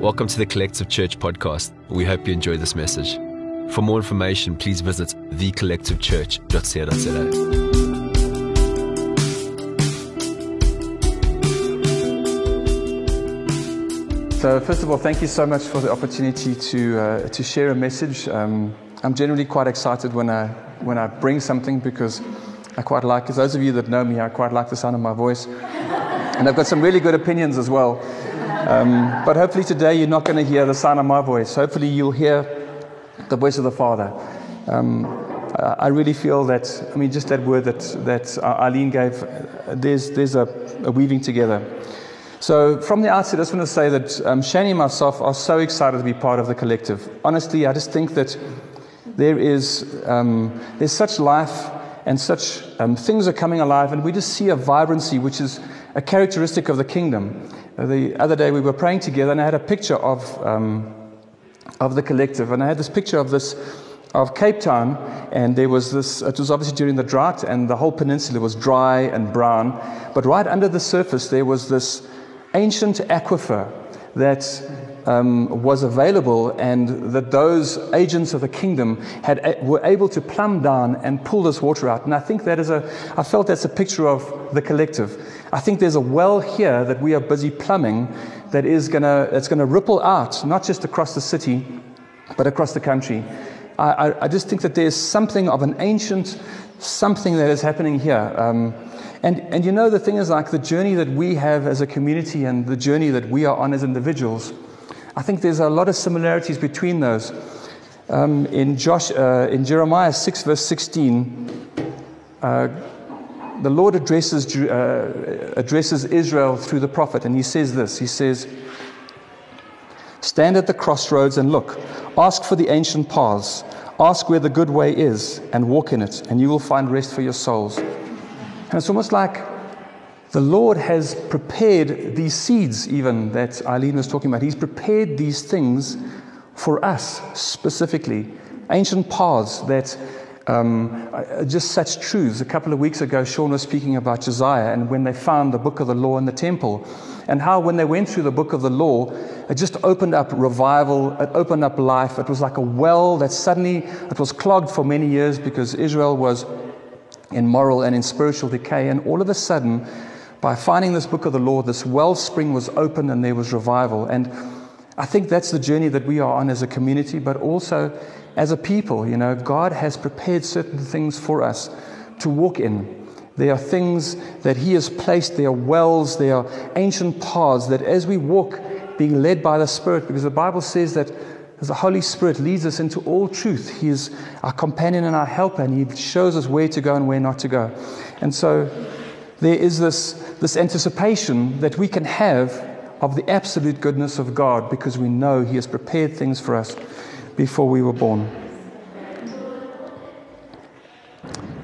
Welcome to the Collective Church podcast. We hope you enjoy this message. For more information, please visit thecollectivechurch.co.za. So, first of all, thank you so much for the opportunity to, uh, to share a message. Um, I'm generally quite excited when I, when I bring something because I quite like, those of you that know me, I quite like the sound of my voice. And I've got some really good opinions as well. Um, but hopefully today you're not going to hear the sound of my voice. Hopefully you'll hear the voice of the Father. Um, I really feel that, I mean, just that word that, that Eileen gave, there's, there's a, a weaving together. So, from the outset, I just want to say that um, Shani and myself are so excited to be part of the collective. Honestly, I just think that there is um, there's such life and such um, things are coming alive, and we just see a vibrancy which is a characteristic of the kingdom. Uh, the other day we were praying together, and I had a picture of um, of the collective, and I had this picture of this of Cape Town, and there was this, it was obviously during the drought, and the whole peninsula was dry and brown. But right under the surface, there was this ancient aquifer that um, was available, and that those agents of the kingdom had, were able to plumb down and pull this water out. And I think that is a, I felt that's a picture of the collective. I think there's a well here that we are busy plumbing that is gonna, that's gonna ripple out, not just across the city, but across the country. I, I, I just think that there's something of an ancient something that is happening here. Um, and, and you know, the thing is like the journey that we have as a community and the journey that we are on as individuals, I think there's a lot of similarities between those. Um, in, Josh, uh, in Jeremiah 6, verse 16, uh, the Lord addresses, uh, addresses Israel through the prophet, and he says this He says, Stand at the crossroads and look, ask for the ancient paths, ask where the good way is, and walk in it, and you will find rest for your souls. And it's almost like the Lord has prepared these seeds, even that Eileen was talking about. He's prepared these things for us specifically. Ancient paths that um, just such truths. A couple of weeks ago, Sean was speaking about Josiah and when they found the book of the law in the temple, and how when they went through the book of the law, it just opened up revival, it opened up life. It was like a well that suddenly it was clogged for many years because Israel was in moral and in spiritual decay. And all of a sudden, by finding this book of the Lord, this wellspring was opened and there was revival. And I think that's the journey that we are on as a community, but also as a people. You know, God has prepared certain things for us to walk in. There are things that He has placed, there are wells, there are ancient paths that as we walk, being led by the Spirit, because the Bible says that as the Holy Spirit leads us into all truth, He is our companion and our helper, and He shows us where to go and where not to go. And so there is this, this anticipation that we can have of the absolute goodness of God because we know He has prepared things for us before we were born.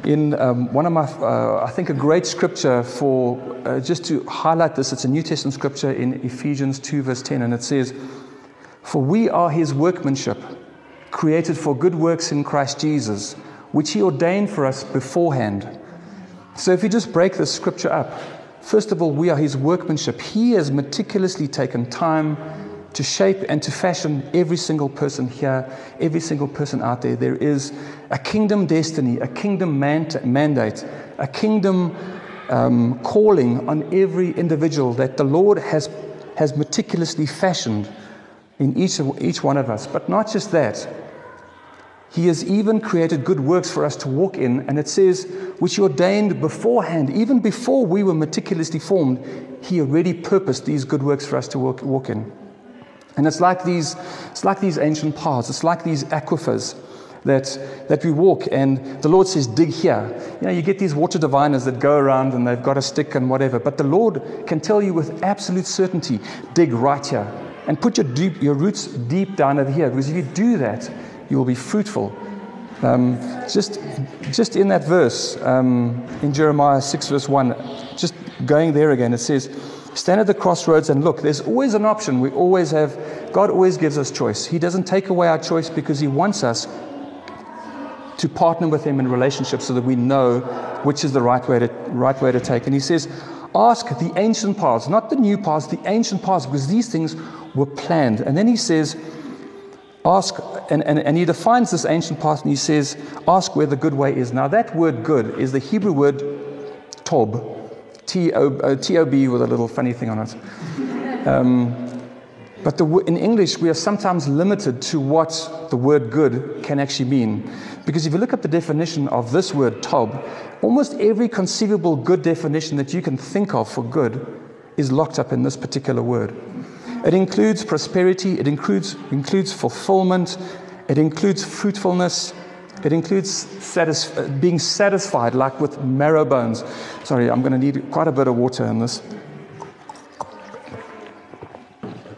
In um, one of my, uh, I think, a great scripture for uh, just to highlight this, it's a New Testament scripture in Ephesians 2, verse 10, and it says, for we are his workmanship, created for good works in Christ Jesus, which he ordained for us beforehand. So if you just break the scripture up, first of all, we are his workmanship. He has meticulously taken time to shape and to fashion every single person here, every single person out there. There is a kingdom destiny, a kingdom mandate, a kingdom um, calling on every individual that the Lord has, has meticulously fashioned in each, each one of us. But not just that, He has even created good works for us to walk in, and it says, which He ordained beforehand, even before we were meticulously formed, He already purposed these good works for us to walk, walk in. And it's like these, it's like these ancient paths, it's like these aquifers that, that we walk, and the Lord says, dig here. You know, you get these water diviners that go around and they've got a stick and whatever, but the Lord can tell you with absolute certainty, dig right here and put your, deep, your roots deep down over here. Because if you do that, you will be fruitful. Um, just, just in that verse, um, in Jeremiah 6, verse 1, just going there again, it says, Stand at the crossroads and look. There's always an option. We always have, God always gives us choice. He doesn't take away our choice because He wants us to partner with Him in relationship so that we know which is the right way to, right way to take. And He says, Ask the ancient paths, not the new paths, the ancient paths, because these things were planned. And then he says, Ask, and, and, and he defines this ancient path and he says, Ask where the good way is. Now, that word good is the Hebrew word tob, T O B with a little funny thing on it. Um, but the, in English, we are sometimes limited to what the word good can actually mean. Because if you look at the definition of this word tob, almost every conceivable good definition that you can think of for good is locked up in this particular word. It includes prosperity, it includes, includes fulfillment, it includes fruitfulness, it includes satis- uh, being satisfied, like with marrow bones. Sorry, I'm going to need quite a bit of water in this.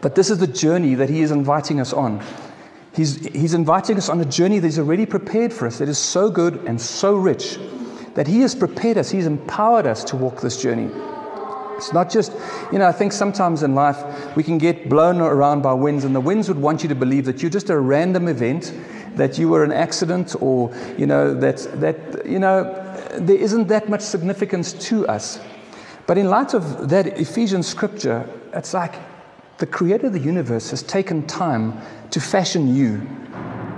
But this is the journey that he is inviting us on. He's, he's inviting us on a journey that he's already prepared for us, that is so good and so rich, that he has prepared us, he's empowered us to walk this journey. It's not just, you know, I think sometimes in life we can get blown around by winds, and the winds would want you to believe that you're just a random event, that you were an accident, or, you know, that, that you know, there isn't that much significance to us. But in light of that Ephesians scripture, it's like the creator of the universe has taken time to fashion you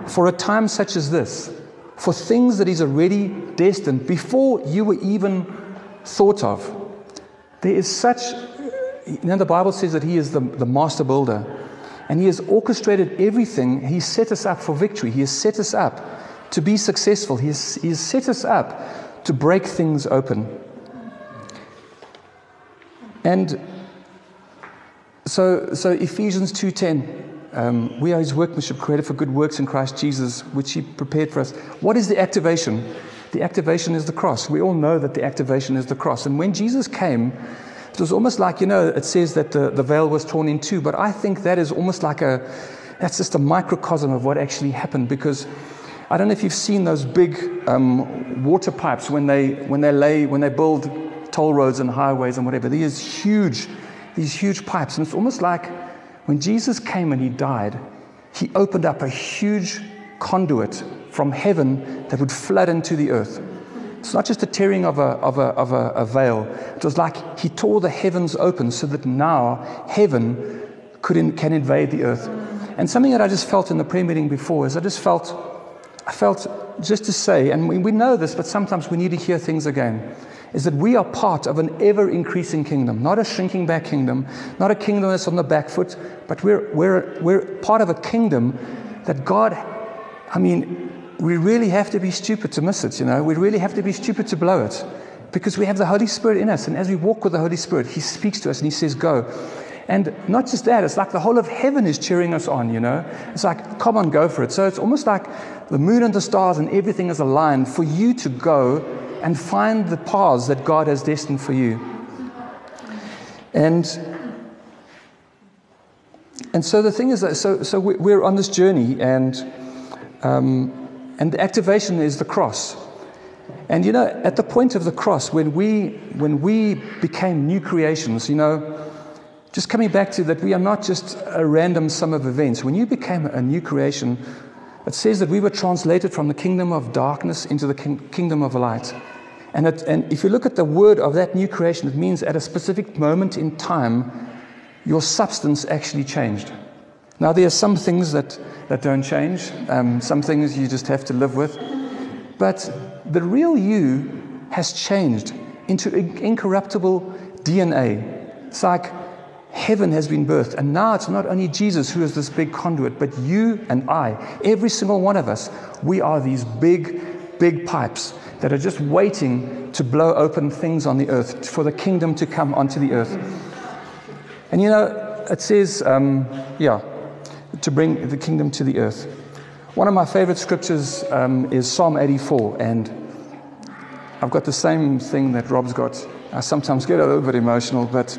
for a time such as this, for things that He's already destined before you were even thought of. There is such, you know, the Bible says that He is the, the master builder, and He has orchestrated everything. He set us up for victory, He has set us up to be successful, He has, he has set us up to break things open. And so, so Ephesians 2.10, um, we are his workmanship created for good works in Christ Jesus, which he prepared for us. What is the activation? The activation is the cross. We all know that the activation is the cross. And when Jesus came, it was almost like, you know, it says that the, the veil was torn in two, but I think that is almost like a, that's just a microcosm of what actually happened because I don't know if you've seen those big um, water pipes when they, when they lay, when they build toll roads and highways and whatever. These huge, these huge pipes. And it's almost like when Jesus came and he died, he opened up a huge conduit from heaven that would flood into the earth. It's not just a tearing of a, of a, of a, a veil, it was like he tore the heavens open so that now heaven could in, can invade the earth. And something that I just felt in the prayer meeting before is I just felt, I felt just to say, and we, we know this, but sometimes we need to hear things again, is that we are part of an ever increasing kingdom, not a shrinking back kingdom, not a kingdom that's on the back foot, but we're, we're, we're part of a kingdom that God, I mean, we really have to be stupid to miss it, you know. We really have to be stupid to blow it because we have the Holy Spirit in us. And as we walk with the Holy Spirit, He speaks to us and He says, Go. And not just that, it's like the whole of heaven is cheering us on, you know. It's like, come on, go for it. So it's almost like the moon and the stars and everything is aligned for you to go and find the paths that God has destined for you. And and so the thing is that so so we're on this journey and um, and the activation is the cross. And you know, at the point of the cross, when we, when we became new creations, you know, just coming back to that, we are not just a random sum of events. When you became a new creation, it says that we were translated from the kingdom of darkness into the king- kingdom of light. And, it, and if you look at the word of that new creation, it means at a specific moment in time, your substance actually changed. Now, there are some things that, that don't change, um, some things you just have to live with. But the real you has changed into incorruptible DNA. It's like heaven has been birthed. And now it's not only Jesus who is this big conduit, but you and I, every single one of us, we are these big, big pipes that are just waiting to blow open things on the earth for the kingdom to come onto the earth. And you know, it says, um, yeah, to bring the kingdom to the earth. One of my favorite scriptures um, is Psalm 84, and I've got the same thing that Rob's got. I sometimes get a little bit emotional, but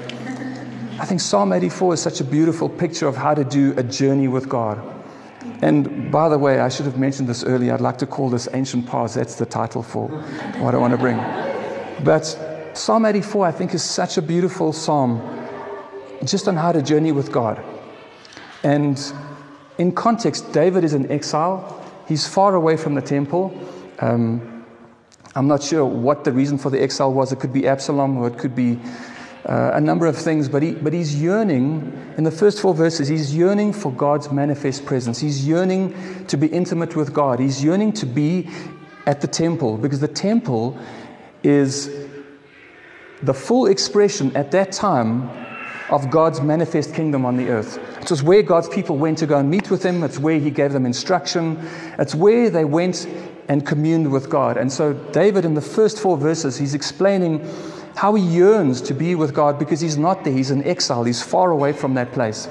I think Psalm 84 is such a beautiful picture of how to do a journey with God. And by the way, I should have mentioned this earlier. I'd like to call this Ancient Paths. That's the title for what I want to bring. But Psalm 84, I think, is such a beautiful psalm just on how to journey with God. And in context, David is in exile. He's far away from the temple. Um, I'm not sure what the reason for the exile was. It could be Absalom, or it could be uh, a number of things, but, he, but he's yearning, in the first four verses, he's yearning for God's manifest presence. He's yearning to be intimate with God. He's yearning to be at the temple because the temple is the full expression at that time of God's manifest kingdom on the earth. It was where God's people went to go and meet with Him. It's where He gave them instruction. It's where they went and communed with God. And so, David, in the first four verses, he's explaining how he yearns to be with God because he's not there. He's in exile, he's far away from that place.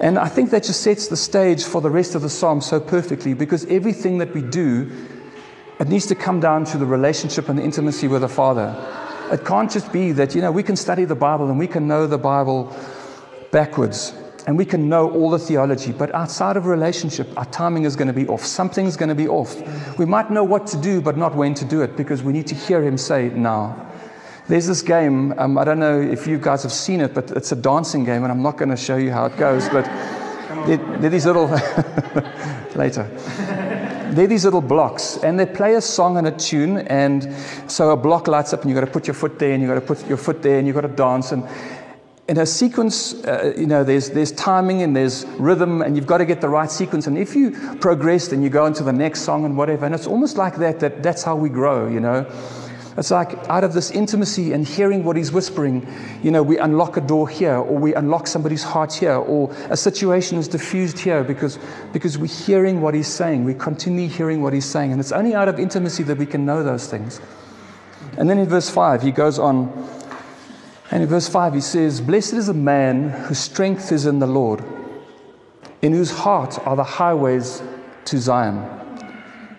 And I think that just sets the stage for the rest of the psalm so perfectly because everything that we do, it needs to come down to the relationship and the intimacy with the Father. It can't just be that, you know, we can study the Bible and we can know the Bible backwards and we can know all the theology, but outside of relationship, our timing is going to be off. Something's going to be off. We might know what to do, but not when to do it because we need to hear Him say now. There's this game, um, I don't know if you guys have seen it, but it's a dancing game, and I'm not going to show you how it goes, but they're, they're these little, later. They're these little blocks, and they play a song and a tune, and so a block lights up, and you've got to put your foot there, and you've got to put your foot there, and you've got to dance, and in a sequence, uh, you know, there's, there's timing and there's rhythm, and you've got to get the right sequence. And if you progress, then you go into the next song and whatever. And it's almost like that, that that's how we grow, you know. It's like out of this intimacy and hearing what he's whispering, you know, we unlock a door here, or we unlock somebody's heart here, or a situation is diffused here because, because we're hearing what he's saying. We continue hearing what he's saying. And it's only out of intimacy that we can know those things. And then in verse 5, he goes on, and in verse 5, he says, Blessed is the man whose strength is in the Lord, in whose heart are the highways to Zion.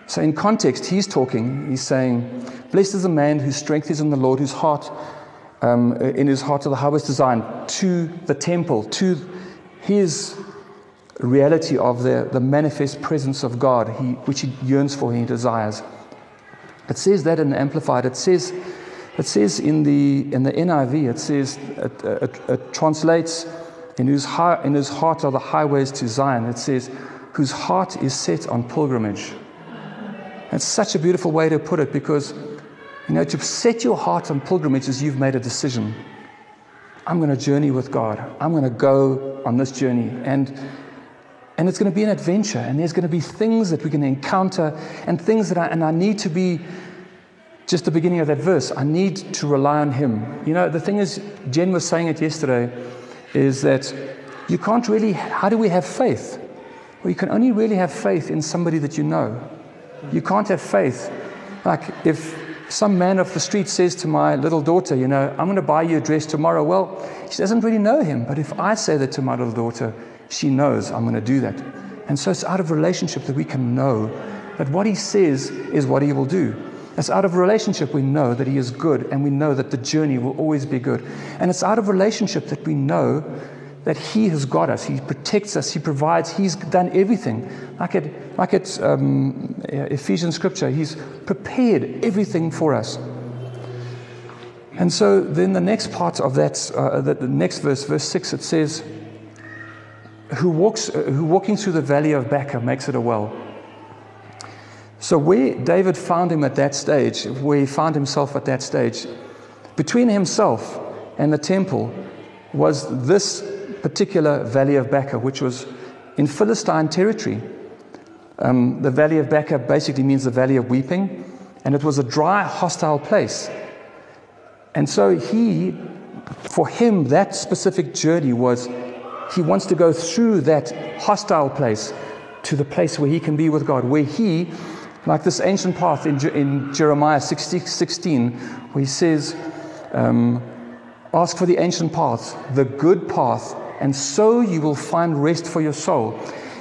So, in context, he's talking, he's saying, Blessed is the man whose strength is in the Lord, whose heart, um, in his heart are the highways designed to the temple, to his reality of the, the manifest presence of God, he, which he yearns for, he desires. It says that in the Amplified. It says, it says in the, in the NIV, it says, it, it, it translates, in whose, high, in whose heart are the highways to Zion. It says, whose heart is set on pilgrimage. It's such a beautiful way to put it because you know, to set your heart on pilgrimage is you've made a decision. I'm going to journey with God. I'm going to go on this journey. And, and it's going to be an adventure. And there's going to be things that we're going to encounter and things that I, and I need to be just the beginning of that verse. I need to rely on Him. You know, the thing is, Jen was saying it yesterday, is that you can't really, how do we have faith? Well, you can only really have faith in somebody that you know. You can't have faith. Like if some man off the street says to my little daughter, You know, I'm going to buy you a dress tomorrow. Well, she doesn't really know him. But if I say that to my little daughter, she knows I'm going to do that. And so it's out of relationship that we can know that what he says is what he will do. It's out of relationship we know that he is good and we know that the journey will always be good. And it's out of relationship that we know that He has got us. He protects us. He provides. He's done everything. Like it, like it's um, Ephesian scripture, He's prepared everything for us. And so then the next part of that, uh, the, the, next verse, verse 6, it says, who, walks, uh, who walking through the valley of Baca makes it a well. So where David found him at that stage, where he found himself at that stage, between himself and the temple was this particular valley of Baca, which was in Philistine territory. Um, the valley of Baca basically means the valley of weeping, and it was a dry, hostile place. And so he, for him, that specific journey was he wants to go through that hostile place to the place where he can be with God, where he, like this ancient path in, in Jeremiah 16, where he says, um, Ask for the ancient path, the good path and so you will find rest for your soul.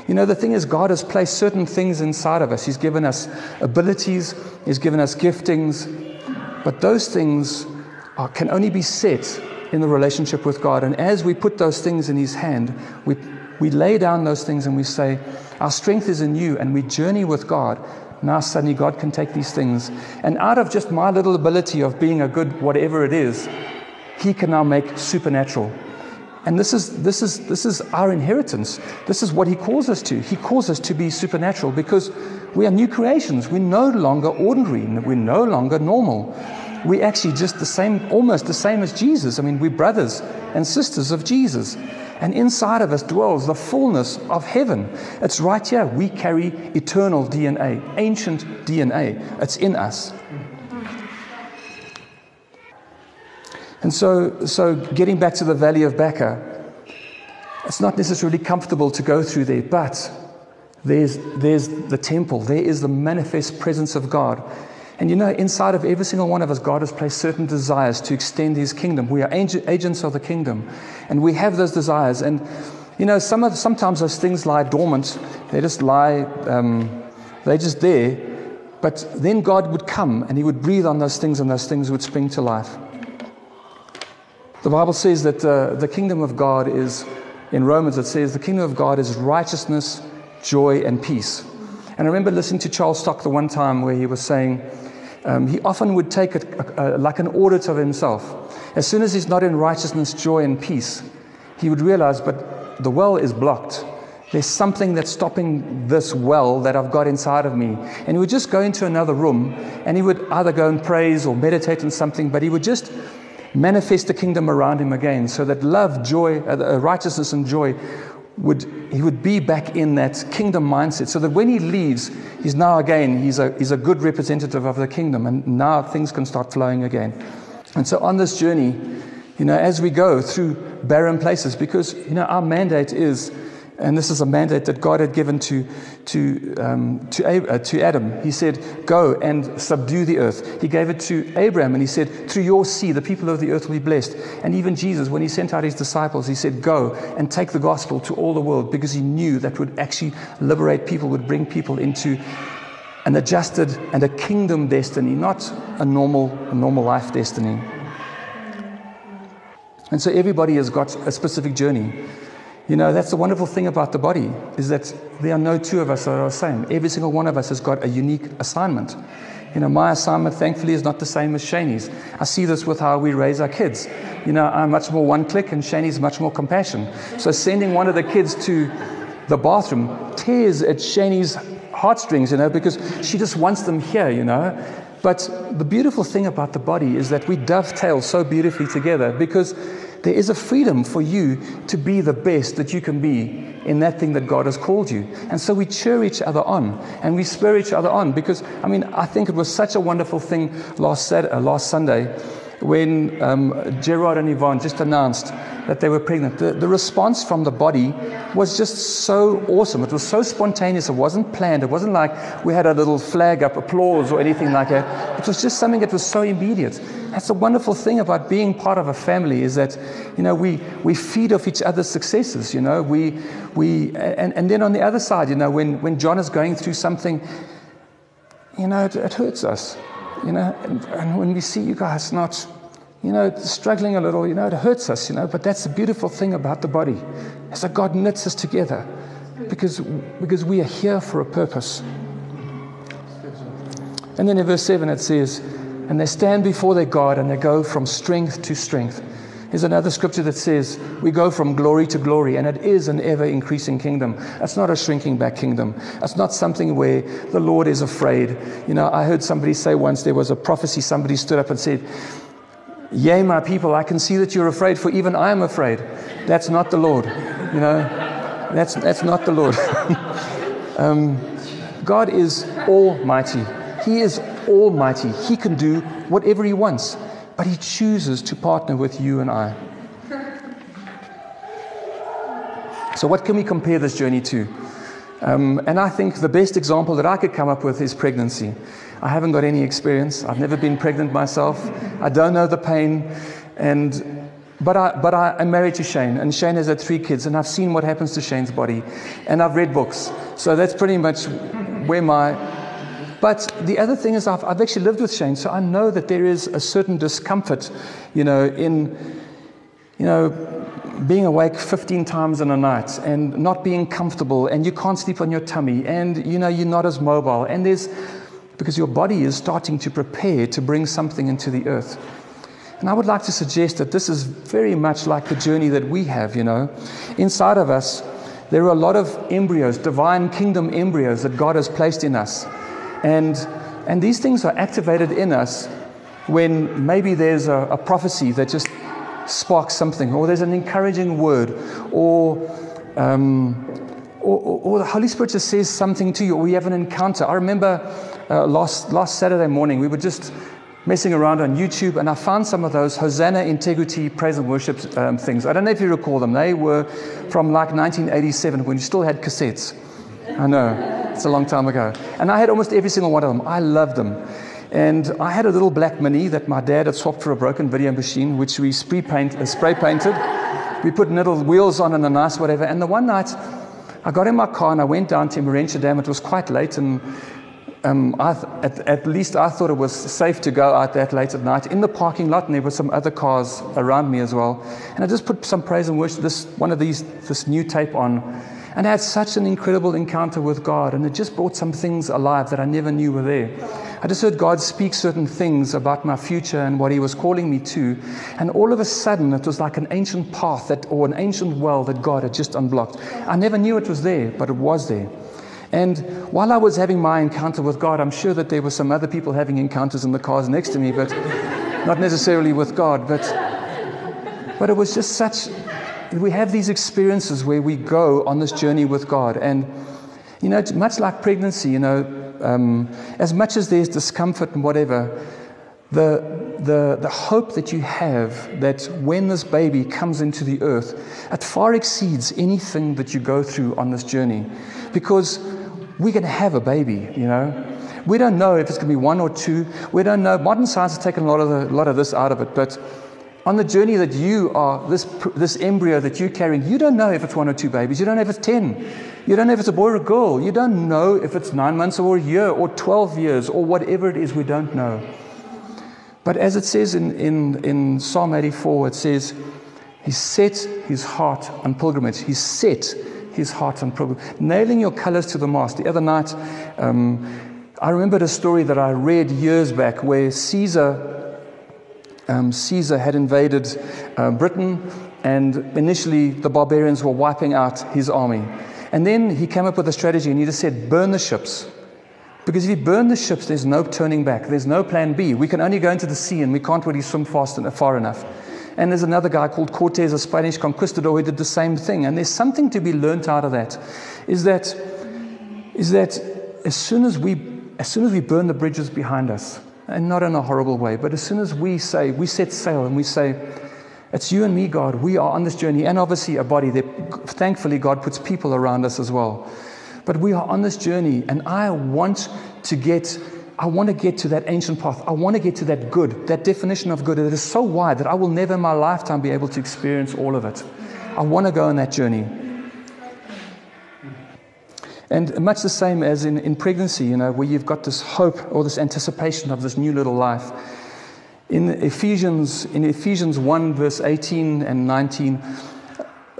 You know, the thing is, God has placed certain things inside of us. He's given us abilities, He's given us giftings, but those things are, can only be set in the relationship with God. And as we put those things in His hand, we, we lay down those things and we say, Our strength is in you, and we journey with God. Now, suddenly, God can take these things. And out of just my little ability of being a good whatever it is, He can now make supernatural. And this is, this, is, this is our inheritance. This is what He calls us to. He calls us to be supernatural because we are new creations. We're no longer ordinary. We're no longer normal. We're actually just the same, almost the same as Jesus. I mean, we're brothers and sisters of Jesus. And inside of us dwells the fullness of heaven. It's right here. We carry eternal DNA, ancient DNA. It's in us. And so, so getting back to the valley of Baca, it's not necessarily comfortable to go through there, but there's, there's the temple, there is the manifest presence of God. And you know, inside of every single one of us, God has placed certain desires to extend His kingdom. We are agents of the kingdom, and we have those desires. And you know, some of, sometimes those things lie dormant; they just lie, um, they're just there. But then God would come and He would breathe on those things, and those things would spring to life. The Bible says that uh, the kingdom of God is, in Romans, it says, the kingdom of God is righteousness, joy, and peace. And I remember listening to Charles Stock the one time where he was saying, um, he often would take it like an audit of himself. As soon as he's not in righteousness, joy, and peace, he would realize, but the well is blocked. There's something that's stopping this well that I've got inside of me. And he would just go into another room and he would either go and praise or meditate on something, but he would just manifest the kingdom around him again so that love, joy, uh, righteousness, and joy would he would be back in that kingdom mindset so that when he leaves he's now again he's a, he's a good representative of the kingdom and now things can start flowing again. And so on this journey you know as we go through barren places because you know our mandate is and this is a mandate that God had given to, to, um, to, uh, to Adam. He said, Go and subdue the earth. He gave it to Abraham and he said, Through your seed, the people of the earth will be blessed. And even Jesus, when he sent out his disciples, he said, Go and take the gospel to all the world because he knew that would actually liberate people, would bring people into an adjusted and a kingdom destiny, not a normal, a normal life destiny. And so everybody has got a specific journey. You know, that's the wonderful thing about the body is that there are no two of us that are the same. Every single one of us has got a unique assignment. You know, my assignment, thankfully, is not the same as Shaney's. I see this with how we raise our kids. You know, I'm much more one click, and Shaney's much more compassion. So sending one of the kids to the bathroom tears at Shaney's heartstrings, you know, because she just wants them here, you know. But the beautiful thing about the body is that we dovetail so beautifully together because there is a freedom for you to be the best that you can be in that thing that God has called you. And so we cheer each other on and we spur each other on because, I mean, I think it was such a wonderful thing last, Saturday, uh, last Sunday when um, Gerard and Yvonne just announced that they were pregnant. The, the response from the body was just so awesome. It was so spontaneous. It wasn't planned. It wasn't like we had a little flag up, applause, or anything like that. It was just something that was so immediate. That's the wonderful thing about being part of a family is that, you know, we, we feed off each other's successes, you know. We, we, and, and then on the other side, you know, when, when John is going through something, you know, it, it hurts us, you know. And, and when we see you guys not, you know, struggling a little, you know, it hurts us, you know. But that's the beautiful thing about the body It's that God knits us together because, because we are here for a purpose. And then in verse 7 it says, and they stand before their God and they go from strength to strength. Here's another scripture that says, We go from glory to glory, and it is an ever increasing kingdom. That's not a shrinking back kingdom. That's not something where the Lord is afraid. You know, I heard somebody say once there was a prophecy, somebody stood up and said, Yea, my people, I can see that you're afraid, for even I am afraid. That's not the Lord. You know, that's, that's not the Lord. um, God is almighty. He is almighty. He can do whatever He wants, but He chooses to partner with you and I. So, what can we compare this journey to? Um, and I think the best example that I could come up with is pregnancy. I haven't got any experience. I've never been pregnant myself. I don't know the pain. And, but I, but I, am married to Shane, and Shane has had three kids, and I've seen what happens to Shane's body. And I've read books. So that's pretty much where my but the other thing is, I've, I've actually lived with Shane, so I know that there is a certain discomfort, you know, in, you know, being awake 15 times in a night and not being comfortable, and you can't sleep on your tummy, and, you know, you're not as mobile. And there's, because your body is starting to prepare to bring something into the earth. And I would like to suggest that this is very much like the journey that we have, you know. Inside of us, there are a lot of embryos, divine kingdom embryos that God has placed in us. And, and these things are activated in us when maybe there's a, a prophecy that just sparks something, or there's an encouraging word, or, um, or, or, or, the Holy Spirit just says something to you, or you have an encounter. I remember uh, last, last Saturday morning, we were just messing around on YouTube, and I found some of those Hosanna Integrity Praise and Worship um, things. I don't know if you recall them. They were from like 1987 when you still had cassettes. I know, it's a long time ago. And I had almost every single one of them. I loved them. And I had a little black mini that my dad had swapped for a broken video machine, which we spray, paint, uh, spray painted. We put little wheels on and a nice whatever. And the one night, I got in my car and I went down to Emmarentia Dam. It was quite late, and um, th- at, at, least I thought it was safe to go out that late at night in the parking lot, and there were some other cars around me as well. And I just put some praise and worship, this one of these, this new tape on, and I had such an incredible encounter with God, and it just brought some things alive that I never knew were there. I just heard God speak certain things about my future and what He was calling me to. And all of a sudden, it was like an ancient path that, or an ancient well that God had just unblocked. I never knew it was there, but it was there. And while I was having my encounter with God, I'm sure that there were some other people having encounters in the cars next to me, but not necessarily with God. But, but it was just such, we have these experiences where we go on this journey with God. And, you know, much like pregnancy, you know, um, as much as there's discomfort and whatever, the, the, the hope that you have that when this baby comes into the earth, it far exceeds anything that you go through on this journey. Because we're going to have a baby, you know. We don't know if it's going to be one or two. We don't know. Modern science has taken a lot of, the, a lot of this out of it. But on the journey that you are, this, this embryo that you're carrying, you don't know if it's one or two babies. You don't know if it's 10. You don't know if it's a boy or a girl. You don't know if it's nine months or a year or 12 years or whatever it is, we don't know. But as it says in, in, in Psalm 84, it says, He set his heart on pilgrimage. He set his heart on pilgrimage. Nailing your colors to the mast. The other night, um, I remembered a story that I read years back where Caesar um, Caesar had invaded uh, Britain, and initially the barbarians were wiping out his army. And then he came up with a strategy, and he just said, Burn the ships. Because if you burn the ships, there's no turning back. There's no plan B. We can only go into the sea, and we can't really swim fast and far enough. And there's another guy called Cortez, a Spanish conquistador, who did the same thing. And there's something to be learnt out of that. Is that, is that as soon as we as soon as we burn the bridges behind us, and not in a horrible way. But as soon as we say, we set sail and we say, it's you and me, God. We are on this journey, and obviously a body that thankfully God puts people around us as well. But we are on this journey, and I want to get. I want to get to that ancient path. I want to get to that good, that definition of good that is so wide that I will never in my lifetime be able to experience all of it. I want to go on that journey. And much the same as in, in pregnancy, you know, where you've got this hope or this anticipation of this new little life. In Ephesians, in Ephesians 1, verse 18 and 19,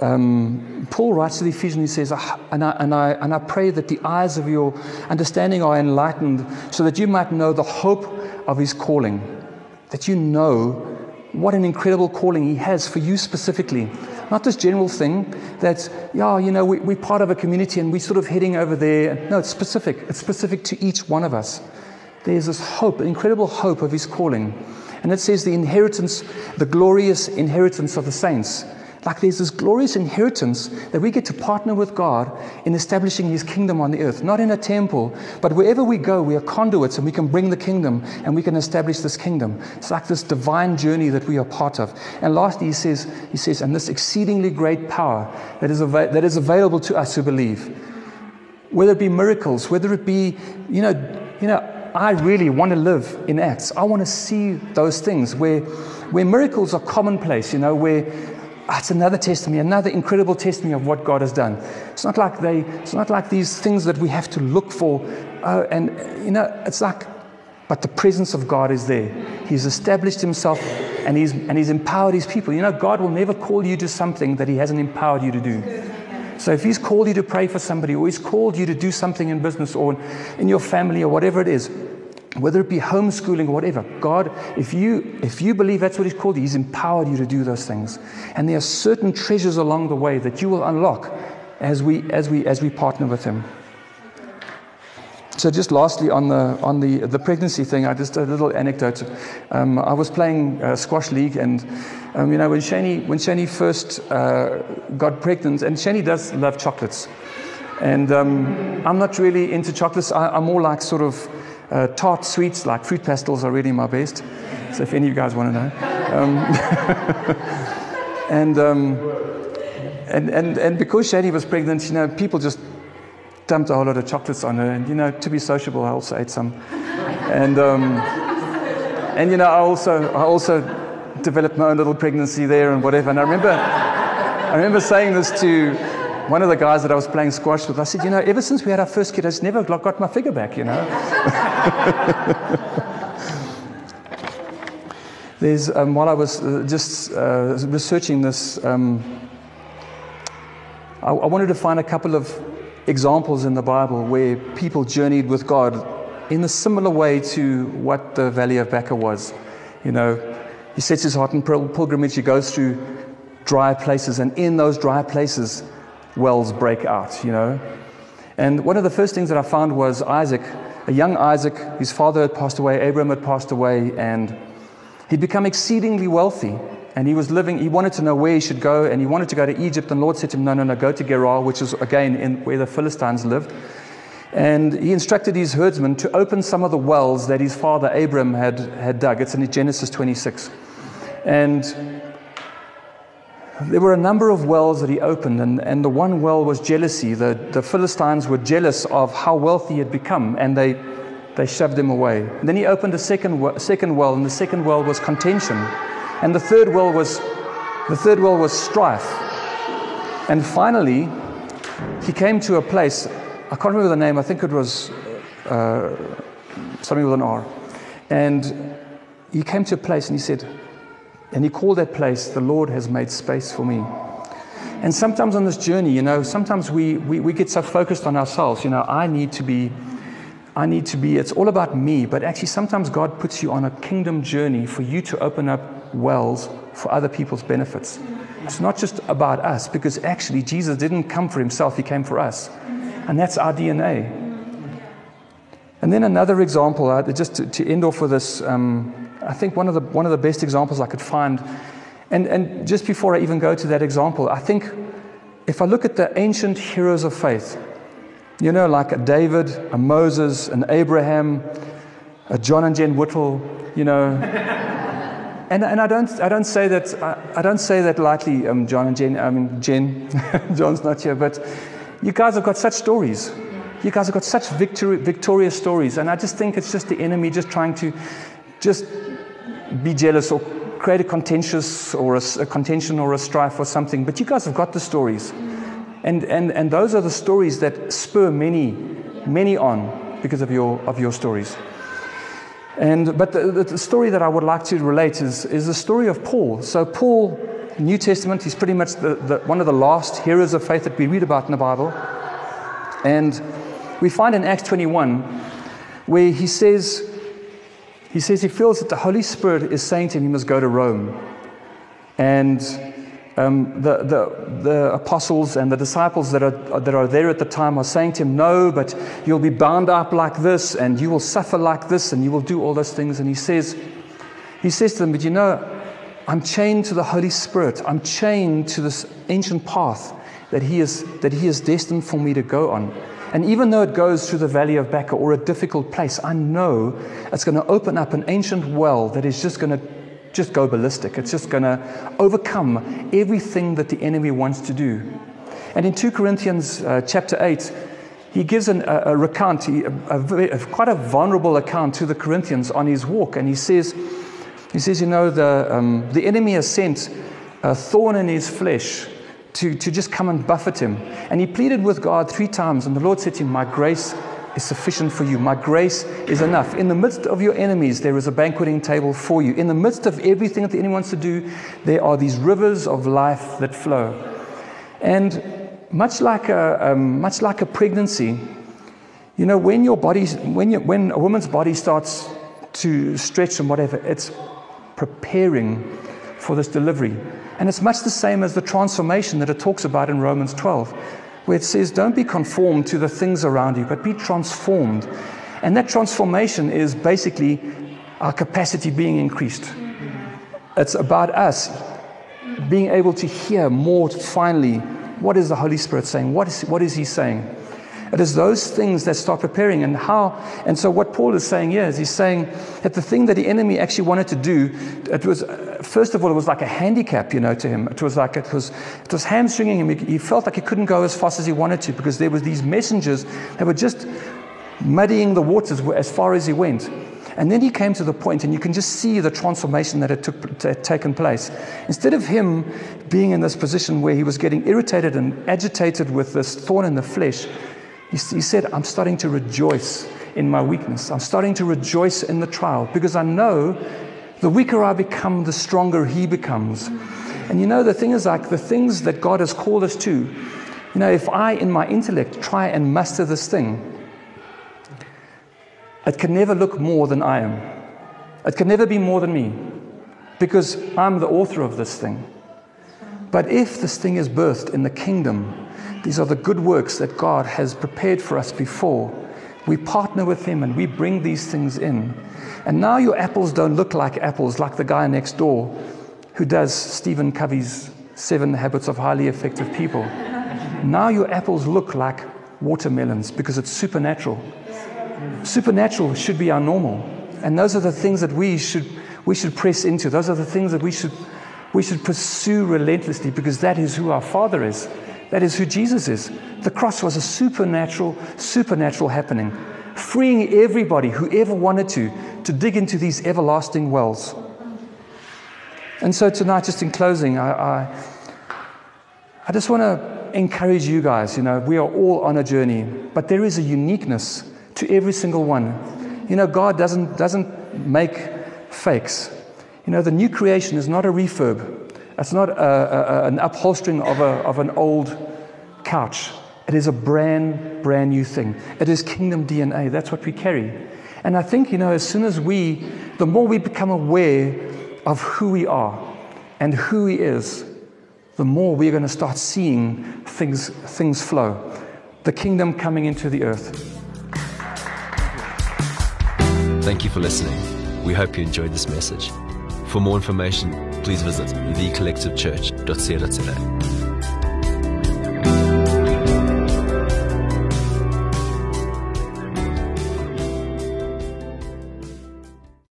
um, Paul writes to the Ephesians, he says, and I, and, I, and I pray that the eyes of your understanding are enlightened so that you might know the hope of his calling, that you know what an incredible calling he has for you specifically. Not this general thing that, yeah, you know, we, we're part of a community and we're sort of heading over there. No, it's specific. It's specific to each one of us. There's this hope, incredible hope of his calling. And it says the inheritance, the glorious inheritance of the saints. Like there's this glorious inheritance that we get to partner with God in establishing His kingdom on the earth, not in a temple, but wherever we go, we are conduits and we can bring the kingdom and we can establish this kingdom. It's like this divine journey that we are part of. And lastly, He says, He says, and this exceedingly great power that is, that is available to us who believe, whether it be miracles, whether it be, you know, you know, I really want to live in Acts. I want to see those things where, where miracles are commonplace, you know, where It's another testimony, another incredible testimony of what God has done. It's not like they, it's not like these things that we have to look for. Uh, and, you know, it's like, but the presence of God is there. He's established himself and he's, and he's empowered his people. You know, God will never call you to something that he hasn't empowered you to do. So if he's called you to pray for somebody or he's called you to do something in business or in your family or whatever it is, whether it be homeschooling or whatever, God, if you, if you believe that's what He's called you, He's empowered you to do those things. And there are certain treasures along the way that you will unlock as we, as we, as we partner with Him. so just lastly on the on the the pregnancy thing, I just a little anecdote. Um, I was playing uh, squash league, and um, you know when Shani when Shani first uh, got pregnant, and Shani does love chocolates, and um, I'm not really into chocolates. I, am more like sort of uh, tart sweets, like fruit pastels are really my best. So if any of you guys want to know, um, and, um, and and and because Shani was pregnant, you know people just dumped a whole lot of chocolates on her. And, you know, to be sociable, I also ate some. And, um, and you know, I also, I also developed my own little pregnancy there and whatever. And I remember, I remember saying this to one of the guys that I was playing squash with. I said, you know, ever since we had our first kid, I just never got my figure back, you know. There's, um, while I was uh, just uh, researching this, um, I, I wanted to find a couple of examples in the Bible where people journeyed with God in a similar way to what the Valley of Baca was. You know, he sets his heart in pilgrimage, he goes through dry places, and in those dry places, wells break out, you know. And one of the first things that I found was Isaac, a young Isaac, his father had passed away, Abraham had passed away, and he'd become exceedingly wealthy and he was living, he wanted to know where he should go, and he wanted to go to Egypt. And the Lord said to him, No, no, no, go to Gerar, which is again in where the Philistines lived. And he instructed his herdsmen to open some of the wells that his father Abram had, had dug. It's in Genesis 26. And there were a number of wells that he opened, and, and the one well was jealousy. The, the Philistines were jealous of how wealthy he had become, and they, they shoved him away. And then he opened a second, second well, and the second well was contention. And the third well was the third well was strife. And finally, he came to a place, I can't remember the name, I think it was uh, something with an R. And he came to a place and he said, and he called that place, The Lord has made space for me. And sometimes on this journey, you know, sometimes we, we, we get so focused on ourselves. You know, I need to be, I need to be, it's all about me. But actually, sometimes God puts you on a kingdom journey for you to open up wells for other people's benefits. It's not just about us, because actually Jesus didn't come for himself, he came for us. And that's our DNA. And then another example, uh, just to, to, end off with this, um, I think one of, the, one of the best examples I could find, and, and just before I even go to that example, I think if I look at the ancient heroes of faith, you know, like a David, a Moses, an Abraham, a John and Jen Whittle, you know, and, and I, don't, I don't say that I, I don't say that lightly, um, John and Jen. I mean, Jen, John's not here, but you guys have got such stories. You guys have got such victory, victorious stories, and I just think it's just the enemy just trying to just be jealous or create a contentious or a, a contention or a strife or something. But you guys have got the stories, and and and those are the stories that spur many, many on because of your of your stories. And, but the, the, story that I would like to relate is, is the story of Paul. So, Paul, New Testament, he's pretty much the, the, one of the last heroes of faith that we read about in the Bible. And we find in Acts 21 where he says, he says he feels that the Holy Spirit is saying to him he must go to Rome. And um, the, the, the, apostles and the disciples that are, that are there at the time are saying to him, No, but you'll be bound up like this, and you will suffer like this, and you will do all those things. And he says, he says to them, But you know, I'm chained to the Holy Spirit. I'm chained to this ancient path that he, is, that he is destined for me to go on. And even though it goes through the valley of Baca or a difficult place, I know it's going to open up an ancient well that is just going to just go ballistic. It's just going to overcome everything that the enemy wants to do. And in 2 Corinthians uh, chapter 8, he gives an, a, a, recount, a, a, quite a vulnerable account to the Corinthians on his walk. And he says, he says you know, the, um, the enemy has sent a thorn in his flesh to, to just come and buffet him. And he pleaded with God three times. And the Lord said to him, My grace is sufficient for you. My grace is enough. In the midst of your enemies, there is a banqueting table for you. In the midst of everything that the enemy wants to do, there are these rivers of life that flow. And much like a, um, much like a pregnancy, you know, when your body, when, you, when a woman's body starts to stretch and whatever, it's preparing for this delivery. And it's much the same as the transformation that it talks about in Romans 12. where it says, Don't be conformed to the things around you, but be transformed. And that transformation is basically our capacity being increased. It's about us being able to hear more finally what is the Holy Spirit saying? What is, what is He saying? It is those things that start preparing and how. And so, what Paul is saying here is he's saying that the thing that the enemy actually wanted to do, it was, first of all, it was like a handicap, you know, to him. It was like it was, it was hamstringing him. He, felt like he couldn't go as fast as he wanted to because there were these messengers that were just muddying the waters as far as he went. And then he came to the point, and you can just see the transformation that had, took, had taken place. Instead of him being in this position where he was getting irritated and agitated with this thorn in the flesh, he, he said, I'm starting to rejoice in my weakness. I'm starting to rejoice in the trial because I know the weaker I become, the stronger he becomes. And you know, the thing is like the things that God has called us to, you know, if I, in my intellect, try and master this thing, it can never look more than I am. It can never be more than me because I'm the author of this thing. But if this thing is birthed in the kingdom, these are the good works that God has prepared for us before. We partner with Him and we bring these things in. And now your apples don't look like apples, like the guy next door who does Stephen Covey's Seven Habits of Highly Effective People. Now your apples look like watermelons because it's supernatural. Supernatural should be our normal. And those are the things that we should, we should press into. Those are the things that we should, we should pursue relentlessly because that is who our Father is. That is who Jesus is. The cross was a supernatural, supernatural happening, freeing everybody who ever wanted to to dig into these everlasting wells. And so tonight, just in closing, I, I, I just want to encourage you guys. You know, we are all on a journey, but there is a uniqueness to every single one. You know, God doesn't, doesn't make fakes. You know, the new creation is not a refurb, it's not a, a, an upholstering of, a, of an old couch. It is a brand, brand new thing. It is kingdom DNA. That's what we carry. And I think, you know, as soon as we, the more we become aware of who we are and who He is, the more we're going to start seeing things, things flow. The kingdom coming into the earth. Thank you for listening. We hope you enjoyed this message. For more information, please visit thecollectivechurch.co.za.